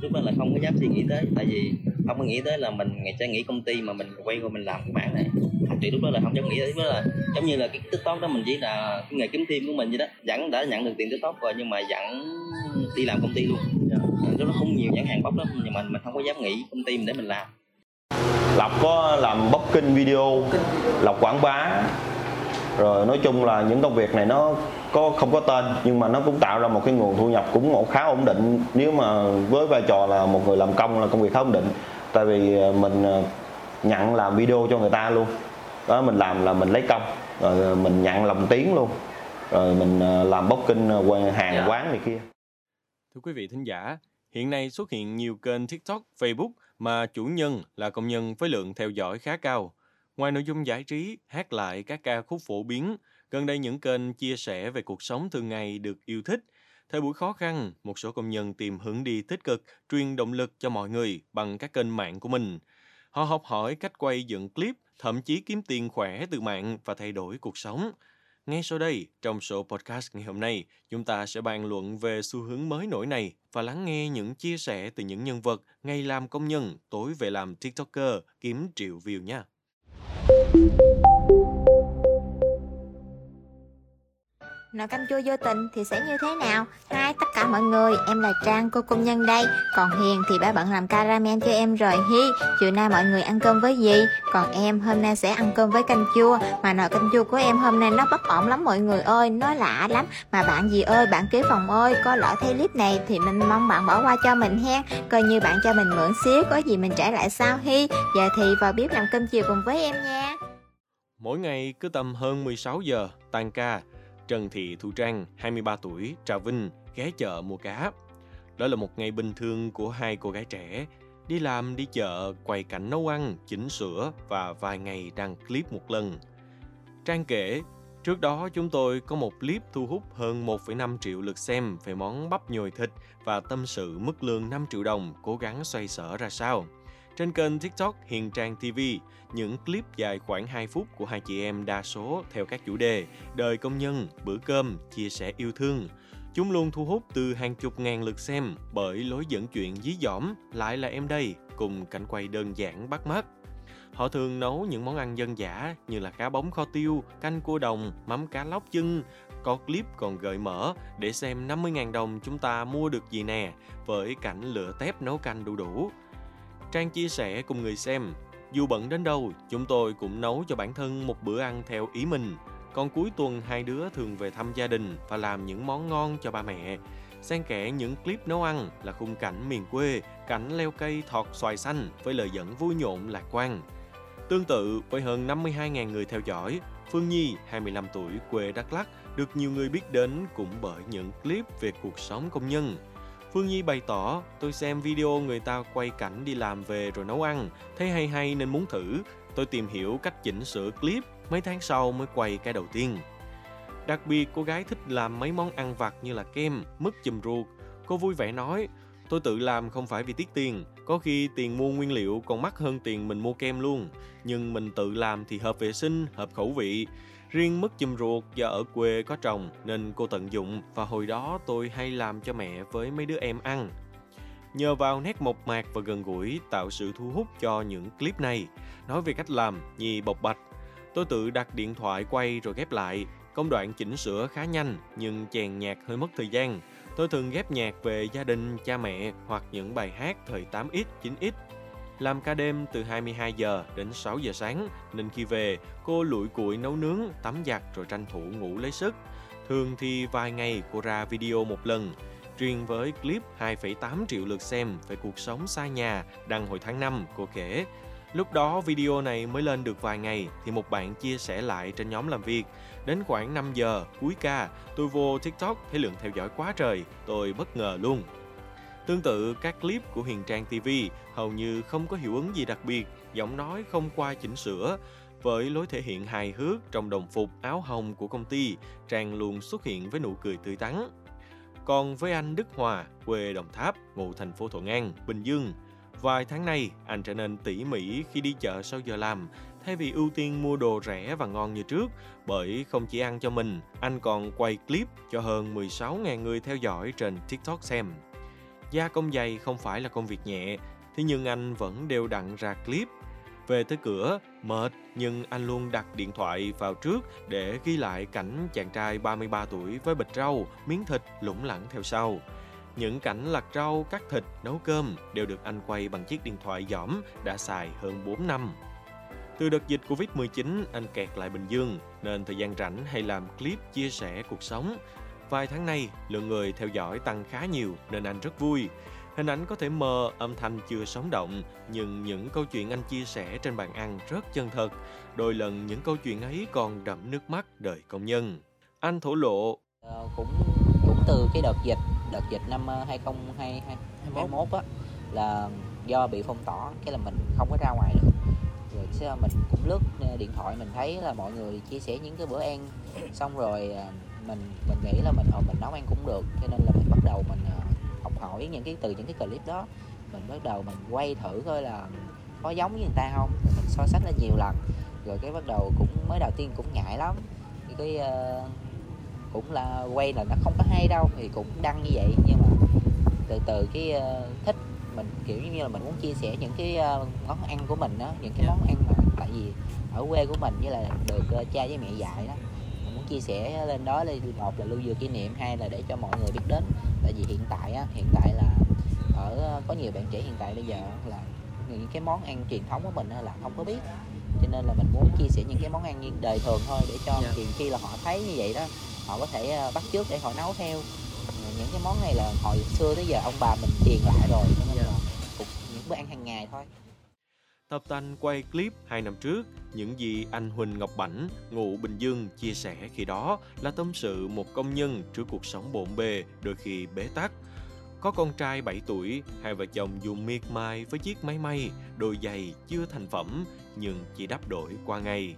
lúc đó là không có dám suy nghĩ tới tại vì không có nghĩ tới là mình ngày sẽ nghĩ công ty mà mình quay qua mình làm cái mảng này. Thì lúc đó là không dám nghĩ tới lúc đó là giống như là cái tiktok đó mình chỉ là cái nghề kiếm thêm của mình vậy đó. Vẫn đã nhận được tiền tiktok rồi nhưng mà vẫn đi làm công ty luôn. Lúc đó không nhiều nhãn hàng bóc lắm nhưng mà mình không có dám nghĩ công ty mình để mình làm. Lộc có làm booking video, Lộc quảng bá rồi nói chung là những công việc này nó có không có tên nhưng mà nó cũng tạo ra một cái nguồn thu nhập cũng một khá ổn định. Nếu mà với vai trò là một người làm công là công việc khá ổn định. Tại vì ờ, mình ờ, nhận làm video cho người ta luôn. Đó mình làm là mình lấy công rồi mình nhận lồng tiếng luôn. Rồi mình ờ, làm booking ờ, hàng Dạ. quán này kia. Thưa quý vị thính giả, hiện nay xuất hiện nhiều kênh TikTok, Facebook mà chủ nhân là công nhân với lượng theo dõi khá cao. Ngoài nội dung giải trí, hát lại các ca khúc phổ biến, gần đây những kênh chia sẻ về cuộc sống thường ngày được yêu thích. Thời buổi khó khăn, một số công nhân tìm hướng đi tích cực, truyền động lực cho mọi người bằng các kênh mạng của mình. Họ học hỏi cách quay dựng clip, thậm chí kiếm tiền khỏe từ mạng và thay đổi cuộc sống. Ngay sau đây, trong số podcast ngày hôm nay, chúng ta sẽ bàn luận về xu hướng mới nổi này và lắng nghe những chia sẻ từ những nhân vật ngày làm công nhân, tối về làm TikToker kiếm triệu view nha. Nồi canh chua vô tình thì sẽ như thế nào? Hai cả mọi người, em là Trang, cô công nhân đây. Còn Hiền thì ba bận làm caramel cho em rồi Hi. Chiều nay mọi người ăn cơm với gì? Còn em hôm nay sẽ ăn cơm với canh chua. Mà nồi canh chua của em hôm nay nó bất ổn lắm mọi người ơi, nó lạ lắm. Mà bạn gì ơi, bạn kế phòng ơi, có lỡ thấy clip này thì mình mong bạn bỏ qua cho mình hen Coi như bạn cho mình mượn xíu, có gì mình trả lại sau Hi. Giờ thì vào bếp làm cơm chiều cùng với em nha. Mỗi ngày cứ tầm hơn 16 giờ, tan ca, Trần Thị Thu Trang, 23 tuổi, Trà Vinh, ghé chợ mua cá. Đó là một ngày bình thường của hai cô gái trẻ. Đi làm, đi chợ, quay cảnh nấu ăn, chỉnh sửa và vài ngày đăng clip một lần. Trang kể, trước đó chúng tôi có một clip thu hút hơn 1,5 triệu lượt xem về món bắp nhồi thịt và tâm sự mức lương 5 triệu đồng cố gắng xoay sở ra sao. Trên kênh TikTok Hiền Trang TV, những clip dài khoảng 2 phút của hai chị em đa số theo các chủ đề đời công nhân, bữa cơm, chia sẻ yêu thương. Chúng luôn thu hút từ hàng chục ngàn lượt xem bởi lối dẫn chuyện dí dỏm lại là em đây cùng cảnh quay đơn giản bắt mắt. Họ thường nấu những món ăn dân dã như là cá bóng kho tiêu, canh cua đồng, mắm cá lóc chân. Có clip còn gợi mở để xem 50.000 đồng chúng ta mua được gì nè với cảnh lửa tép nấu canh đủ đủ. Trang chia sẻ cùng người xem, dù bận đến đâu, chúng tôi cũng nấu cho bản thân một bữa ăn theo ý mình. Còn cuối tuần hai đứa thường về thăm gia đình và làm những món ngon cho ba mẹ. Xen kẽ những clip nấu ăn là khung cảnh miền quê, cảnh leo cây thọt xoài xanh với lời dẫn vui nhộn lạc quan. Tương tự với hơn 52.000 người theo dõi, Phương Nhi, 25 tuổi, quê Đắk Lắk, được nhiều người biết đến cũng bởi những clip về cuộc sống công nhân. Phương Nhi bày tỏ, tôi xem video người ta quay cảnh đi làm về rồi nấu ăn, thấy hay hay nên muốn thử. Tôi tìm hiểu cách chỉnh sửa clip, mấy tháng sau mới quay cái đầu tiên. Đặc biệt, cô gái thích làm mấy món ăn vặt như là kem, mứt chùm ruột. Cô vui vẻ nói, tôi tự làm không phải vì tiếc tiền, có khi tiền mua nguyên liệu còn mắc hơn tiền mình mua kem luôn. Nhưng mình tự làm thì hợp vệ sinh, hợp khẩu vị. Riêng mứt chùm ruột do ở quê có trồng nên cô tận dụng và hồi đó tôi hay làm cho mẹ với mấy đứa em ăn. Nhờ vào nét mộc mạc và gần gũi tạo sự thu hút cho những clip này. Nói về cách làm, Nhi bộc bạch. Tôi tự đặt điện thoại quay rồi ghép lại. Công đoạn chỉnh sửa khá nhanh nhưng chèn nhạc hơi mất thời gian. Tôi thường ghép nhạc về gia đình, cha mẹ hoặc những bài hát thời 8X, 9X. Làm ca đêm từ 22 giờ đến 6 giờ sáng nên khi về cô lủi cuội nấu nướng, tắm giặt rồi tranh thủ ngủ lấy sức. Thường thì vài ngày cô ra video một lần. Riêng với clip 2,8 triệu lượt xem về cuộc sống xa nhà đăng hồi tháng 5, cô kể. Lúc đó video này mới lên được vài ngày thì một bạn chia sẻ lại trên nhóm làm việc. Đến khoảng 5 giờ cuối ca, tôi vô TikTok thấy lượng theo dõi quá trời, tôi bất ngờ luôn. Tương tự, các clip của Hiền Trang TV hầu như không có hiệu ứng gì đặc biệt, giọng nói không qua chỉnh sửa. Với lối thể hiện hài hước trong đồng phục áo hồng của công ty, Trang luôn xuất hiện với nụ cười tươi tắn. Còn với anh Đức Hòa, quê Đồng Tháp, ngụ thành phố Thuận An, Bình Dương, vài tháng nay anh trở nên tỉ mỉ khi đi chợ sau giờ làm, thay vì ưu tiên mua đồ rẻ và ngon như trước, bởi không chỉ ăn cho mình, anh còn quay clip cho hơn 16.000 người theo dõi trên TikTok xem. Gia công giày không phải là công việc nhẹ, thế nhưng anh vẫn đều đặn ra clip. Về tới cửa, mệt nhưng anh luôn đặt điện thoại vào trước để ghi lại cảnh chàng trai 33 tuổi với bịch rau, miếng thịt lủng lẳng theo sau. Những cảnh lặt rau, cắt thịt, nấu cơm đều được anh quay bằng chiếc điện thoại giỏm đã xài hơn 4 năm. Từ đợt dịch Covid-19, anh kẹt lại Bình Dương, nên thời gian rảnh hay làm clip chia sẻ cuộc sống. Vài tháng nay, lượng người theo dõi tăng khá nhiều nên anh rất vui. Hình ảnh có thể mờ, âm thanh chưa sống động, nhưng những câu chuyện anh chia sẻ trên bàn ăn rất chân thật. Đôi lần những câu chuyện ấy còn đậm nước mắt đời công nhân. Anh thổ lộ. Ờ, cũng cũng từ cái đợt dịch, đợt dịch năm ờ, 2021 á là do bị phong tỏa cái là mình không có ra ngoài được. Rồi sau mình cũng lướt ờ, điện thoại mình thấy là mọi người chia sẻ những cái bữa ăn. Xong rồi ờ, mình mình nghĩ là mình ờ, mình nấu ăn cũng được cho nên là mình bắt đầu mình học hỏi những cái từ những cái clip đó. Mình bắt đầu mình quay thử coi là có giống với người ta không rồi mình so sánh lên nhiều lần. Rồi cái bắt đầu cũng mới đầu tiên cũng ngại lắm. Cái uh, cũng là quay là nó không có hay đâu thì cũng đăng như vậy. Nhưng mà từ từ cái ờ, thích mình kiểu như là mình muốn chia sẻ những cái ờ, món ăn của mình đó những cái món ăn mà tại vì ở quê của mình với là được ờ, cha với mẹ dạy đó mình muốn chia sẻ lên đó đi. Một là lưu giữ kỷ niệm hai là để cho mọi người biết đến. Tại vì hiện tại á hiện tại là ở có nhiều bạn trẻ hiện tại bây giờ là những cái món ăn truyền thống của mình là không có biết. Cho nên là mình muốn chia sẻ những cái món ăn như đời thường thôi để cho Dạ. thì khi là họ thấy như vậy đó họ có thể ờ, bắt chước để họ nấu theo những cái món này là hồi xưa tới giờ ông bà mình truyền lại rồi cho nên Dạ. là cũng những bữa ăn hàng ngày thôi Tập tành quay clip 2 năm trước, những gì anh Huỳnh Ngọc Bảnh, ngụ Bình Dương chia sẻ khi đó là tâm sự một công nhân trước cuộc sống bộn bề, đôi khi bế tắc. Có con trai 7 tuổi, hai vợ chồng dùng miệt mài với chiếc máy may, đôi giày chưa thành phẩm nhưng chỉ đắp đổi qua ngày.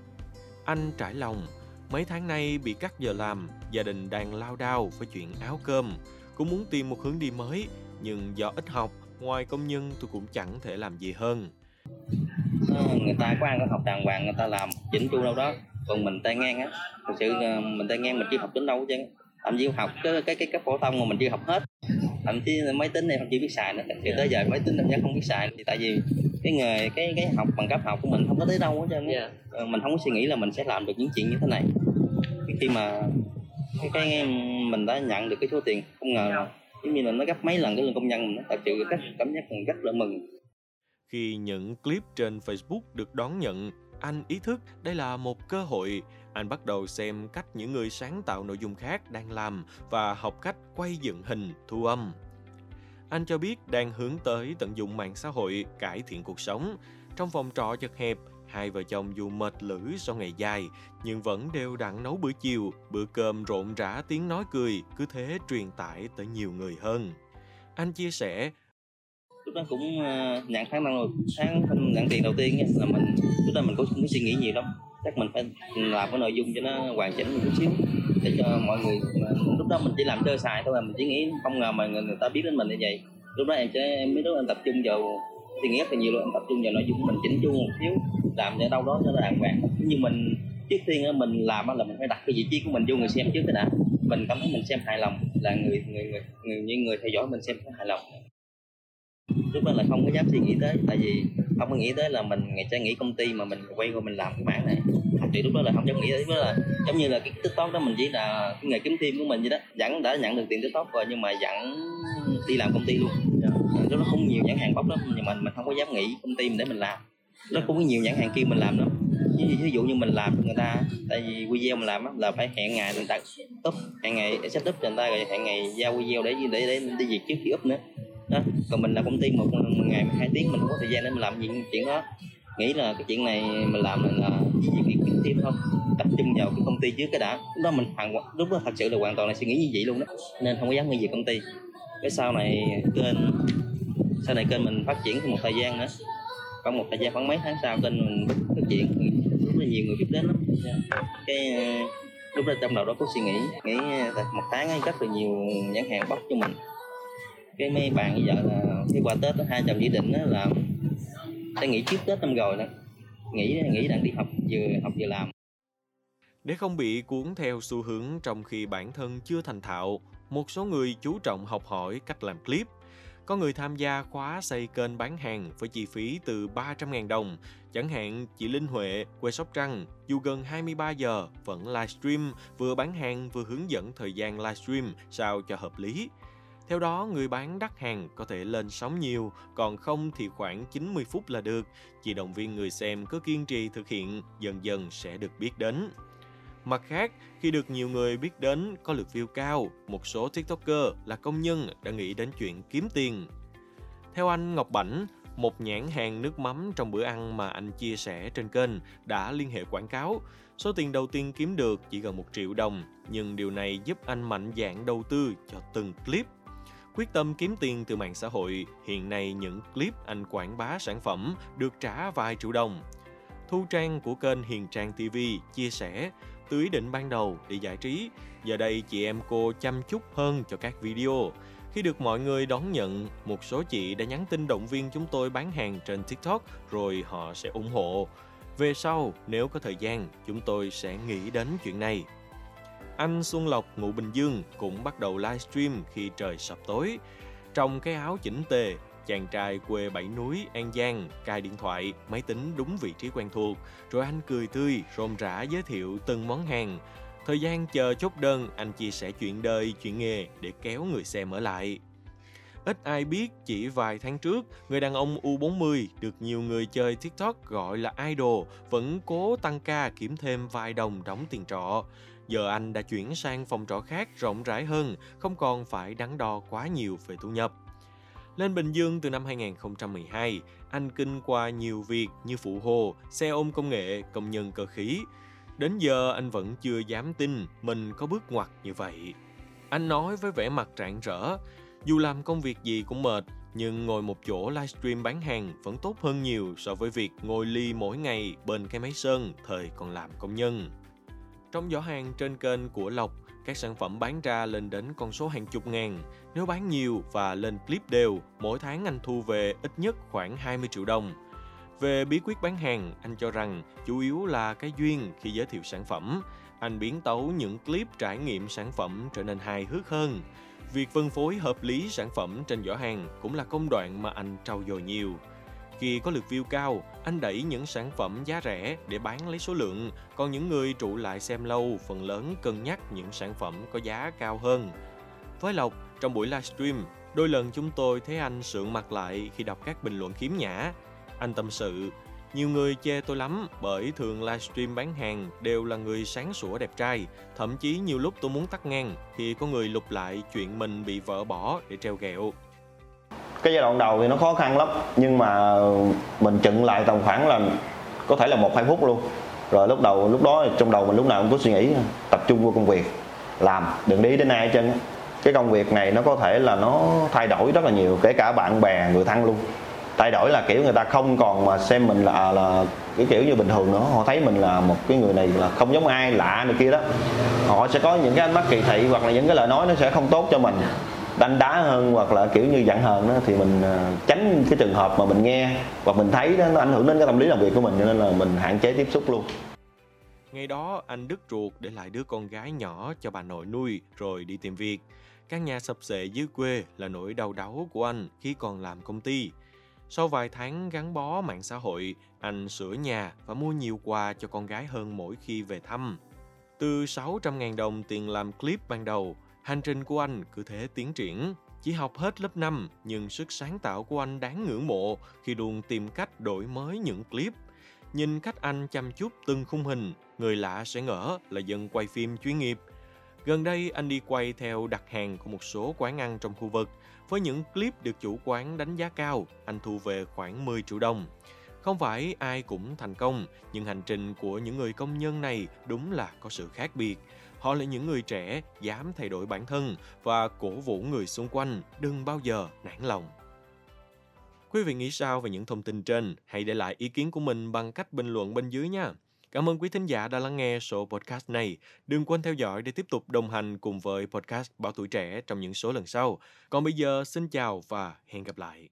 Anh trải lòng, mấy tháng nay bị cắt giờ làm, gia đình đang lao đao với chuyện áo cơm. Cũng muốn tìm một hướng đi mới, nhưng do ít học, ngoài công nhân tôi cũng chẳng thể làm gì hơn. Ờ, người ta có ăn có học đàng hoàng người ta làm chỉnh chu đâu đó. Còn mình tay ngang á thực sự mình tay ngang mình chưa học đến đâu hết trơn. Thậm chí học cái cái cái cấp phổ thông mà mình chưa học hết. Thậm chí máy tính này không chưa biết xài nữa. Sự tới giờ máy tính em không biết xài thì tại vì cái nghề cái cái học bằng cấp học của mình không có tới đâu hết trơn á. Ờ, mình không có suy nghĩ là mình sẽ làm được những chuyện như thế này khi mà cái, mình đã nhận được cái số tiền không ngờ là giống như là nó gấp mấy lần cái lương công nhân mình thật sự rất cảm giác mình rất là mừng Khi những clip trên Facebook được đón nhận, anh ý thức đây là một cơ hội. Anh bắt đầu xem cách những người sáng tạo nội dung khác đang làm và học cách quay dựng hình, thu âm. Anh cho biết đang hướng tới tận dụng mạng xã hội cải thiện cuộc sống. Trong phòng trọ chật hẹp, hai vợ chồng dù mệt lử sau ngày dài nhưng vẫn đều đặn nấu bữa chiều, bữa cơm rộn rã tiếng nói cười, cứ thế truyền tải tới nhiều người hơn. Anh chia sẻ lúc đó cũng ờ, uh, nhận tháng năm rồi tháng nhận tiền đầu tiên là mình lúc đó mình cũng không có suy nghĩ nhiều lắm. Chắc mình phải làm cái nội dung cho nó hoàn chỉnh một chút xíu để cho mọi người lúc đó mình chỉ làm sơ sài thôi mà mình chỉ nghĩ không ngờ mà người, người ta biết đến mình như vậy. Lúc đó em sẽ em biết lúc đó em tập trung vào suy nghĩ rất là nhiều luôn em tập trung vào nội dung mình chỉnh chu một xíu làm ở đâu đó cho nó đàng hoàng. Nhưng mình trước tiên á, mình làm á là mình phải đặt cái vị trí của mình vô người xem trước cái đã. Mình cảm thấy mình xem hài lòng là người người người, người như người theo dõi mình xem thấy hài lòng. Lúc đó là không có dám suy nghĩ tới tại vì không có nghĩ tới là mình ngày sẽ nghĩ công ty mà mình quay qua mình làm cái mảng này. Thật sự lúc đó là không dám nghĩ tới là giống như là cái tiktok đó mình chỉ là cái nghề kiếm thêm của mình vậy đó. Vẫn đã nhận được tiền tiktok rồi nhưng mà vẫn đi làm công ty luôn. Lúc đó cũng nhiều nhãn hàng bóc lắm nhưng mà mình không có dám nghĩ công ty mình để mình làm nó cũng có nhiều nhãn hàng kia mình làm lắm. Ví, ví dụ như mình làm cho người ta tại vì video mình làm á, là phải hẹn ngày người ta up hẹn ngày set up cho người ta rồi hẹn ngày giao video để để để đi việc trước khi up nữa. Đó còn mình là công ty một, một ngày một hai tiếng mình không có thời gian để mình làm những chuyện đó. Nghĩ là cái chuyện này mình làm là, là chỉ việc kiếm thêm thôi tập trung vào cái công ty trước cái đã. Lúc đó mình hoàn lúc đó thật sự là hoàn toàn là suy nghĩ như vậy luôn đó. Nên không có dám nghĩ về công ty. Cái sau này kênh sau này kênh mình phát triển thêm một thời gian nữa có một thời gian khoảng mấy tháng sau kênh mình phát triển rất là nhiều người biết đến lắm. Dạ. Cái ờ, lúc đó trong đầu đó có suy nghĩ nghĩ ờ, một tháng ấy rất là nhiều nhãn hàng bóc cho mình. Cái mấy bạn bây giờ là cái qua tết hai chồng chỉ định là sẽ nghỉ trước tết năm rồi đó. Nghỉ nghỉ đang đi học vừa học vừa làm. Để không bị cuốn theo xu hướng trong khi bản thân chưa thành thạo, một số người chú trọng học hỏi cách làm clip. Có người tham gia khóa xây kênh bán hàng với chi phí từ 300.000 đồng. Chẳng hạn chị Linh Huệ, quê Sóc Trăng, dù gần 23 giờ vẫn livestream, vừa bán hàng vừa hướng dẫn thời gian livestream sao cho hợp lý. Theo đó, người bán đắt hàng có thể lên sóng nhiều, còn không thì khoảng 90 phút là được. Chị động viên người xem cứ kiên trì thực hiện, dần dần sẽ được biết đến. Mặt khác, khi được nhiều người biết đến có lượt view cao, một số TikToker là công nhân đã nghĩ đến chuyện kiếm tiền. Theo anh Ngọc Bảnh, một nhãn hàng nước mắm trong bữa ăn mà anh chia sẻ trên kênh đã liên hệ quảng cáo. Số tiền đầu tiên kiếm được chỉ gần 1 triệu đồng, nhưng điều này giúp anh mạnh dạn đầu tư cho từng clip. Quyết tâm kiếm tiền từ mạng xã hội, hiện nay những clip anh quảng bá sản phẩm được trả vài triệu đồng. Thu Trang của kênh Hiền Trang TV chia sẻ, từ ý định ban đầu để giải trí, giờ đây chị em cô chăm chút hơn cho các video. Khi được mọi người đón nhận, một số chị đã nhắn tin động viên chúng tôi bán hàng trên TikTok rồi họ sẽ ủng hộ. Về sau, nếu có thời gian, chúng tôi sẽ nghĩ đến chuyện này. Anh Xuân Lộc ngụ Bình Dương cũng bắt đầu livestream khi trời sập tối. Trong cái áo chỉnh tề, chàng trai quê Bảy Núi, An Giang cài điện thoại, máy tính đúng vị trí quen thuộc, rồi anh cười tươi, rôm rã giới thiệu từng món hàng. Thời gian chờ chốt đơn, anh chia sẻ chuyện đời, chuyện nghề để kéo người xem ở lại. Ít ai biết chỉ vài tháng trước, người đàn ông U40 được nhiều người chơi TikTok gọi là idol vẫn cố tăng ca kiếm thêm vài đồng đóng tiền trọ. Giờ anh đã chuyển sang phòng trọ khác rộng rãi hơn, không còn phải đắn đo quá nhiều về thu nhập. Lên Bình Dương từ năm 2012, anh kinh qua nhiều việc như phụ hồ, xe ôm công nghệ, công nhân cơ khí. Đến giờ anh vẫn chưa dám tin mình có bước ngoặt như vậy. Anh nói với vẻ mặt rạng rỡ, dù làm công việc gì cũng mệt, nhưng ngồi một chỗ livestream bán hàng vẫn tốt hơn nhiều so với việc ngồi ly mỗi ngày bên cái máy sơn thời còn làm công nhân. Trong giỏ hàng trên kênh của Lộc, các sản phẩm bán ra lên đến con số hàng chục ngàn. Nếu bán nhiều và lên clip đều, mỗi tháng anh thu về ít nhất khoảng 20 triệu đồng. Về bí quyết bán hàng, anh cho rằng chủ yếu là cái duyên khi giới thiệu sản phẩm. Anh biến tấu những clip trải nghiệm sản phẩm trở nên hài hước hơn. Việc phân phối hợp lý sản phẩm trên giỏ hàng cũng là công đoạn mà anh trau dồi nhiều. Khi có lượt view cao, anh đẩy những sản phẩm giá rẻ để bán lấy số lượng, còn những người trụ lại xem lâu phần lớn cân nhắc những sản phẩm có giá cao hơn. Với Lộc, trong buổi livestream, đôi lần chúng tôi thấy anh sượng mặt lại khi đọc các bình luận khiếm nhã. Anh tâm sự, nhiều người chê tôi lắm bởi thường livestream bán hàng đều là người sáng sủa đẹp trai. Thậm chí nhiều lúc tôi muốn tắt ngang thì có người lục lại chuyện mình bị vợ bỏ để treo gẹo cái giai đoạn đầu thì nó khó khăn lắm, nhưng mà mình chừng lại tầm khoảng là có thể là một, hai phút luôn. Rồi lúc đầu, lúc đó trong đầu mình lúc nào cũng có suy nghĩ, tập trung vào công việc, làm, đừng đi đến ai hết trơn cái công việc này nó có thể là nó thay đổi rất là nhiều, kể cả bạn bè, người thân luôn. Thay đổi là kiểu người ta không còn mà xem mình là à, là cái kiểu như bình thường nữa. Họ thấy mình là một cái người này là không giống ai, lạ này kia đó. Họ sẽ có những cái ánh mắt kỳ thị hoặc là những cái lời nói nó sẽ không tốt cho mình đánh đá hơn hoặc là kiểu như giận hờn đó thì mình à, tránh cái trường hợp mà mình nghe hoặc mình thấy đó, nó ảnh hưởng đến cái tâm lý làm việc của mình cho nên là mình hạn chế tiếp xúc luôn Ngày đó anh đứt ruột để lại đứa con gái nhỏ cho bà nội nuôi rồi đi tìm việc. căn nhà sập sệ dưới quê là nỗi đau đáu của anh khi còn làm công ty. Sau vài tháng gắn bó mạng xã hội, anh sửa nhà và mua nhiều quà cho con gái hơn mỗi khi về thăm. Từ 600.000 đồng tiền làm clip ban đầu, Hành trình của anh cứ thế tiến triển. Chỉ học hết lớp 5, nhưng sức sáng tạo của anh đáng ngưỡng mộ khi luôn tìm cách đổi mới những clip. Nhìn cách anh chăm chút từng khung hình, người lạ sẽ ngỡ là dân quay phim chuyên nghiệp. Gần đây anh đi quay theo đặt hàng của một số quán ăn trong khu vực. Với những clip được chủ quán đánh giá cao, anh thu về khoảng 10 triệu đồng. Không phải ai cũng thành công, nhưng hành trình của những người công nhân này đúng là có sự khác biệt. Họ là những người trẻ dám thay đổi bản thân và cổ vũ người xung quanh đừng bao giờ nản lòng. Quý vị nghĩ sao về những thông tin trên? Hãy để lại ý kiến của mình bằng cách bình luận bên dưới nha. Cảm ơn quý thính giả đã lắng nghe số podcast này. Đừng quên theo dõi để tiếp tục đồng hành cùng với podcast Bảo Tuổi Trẻ trong những số lần sau. Còn bây giờ, xin chào và hẹn gặp lại.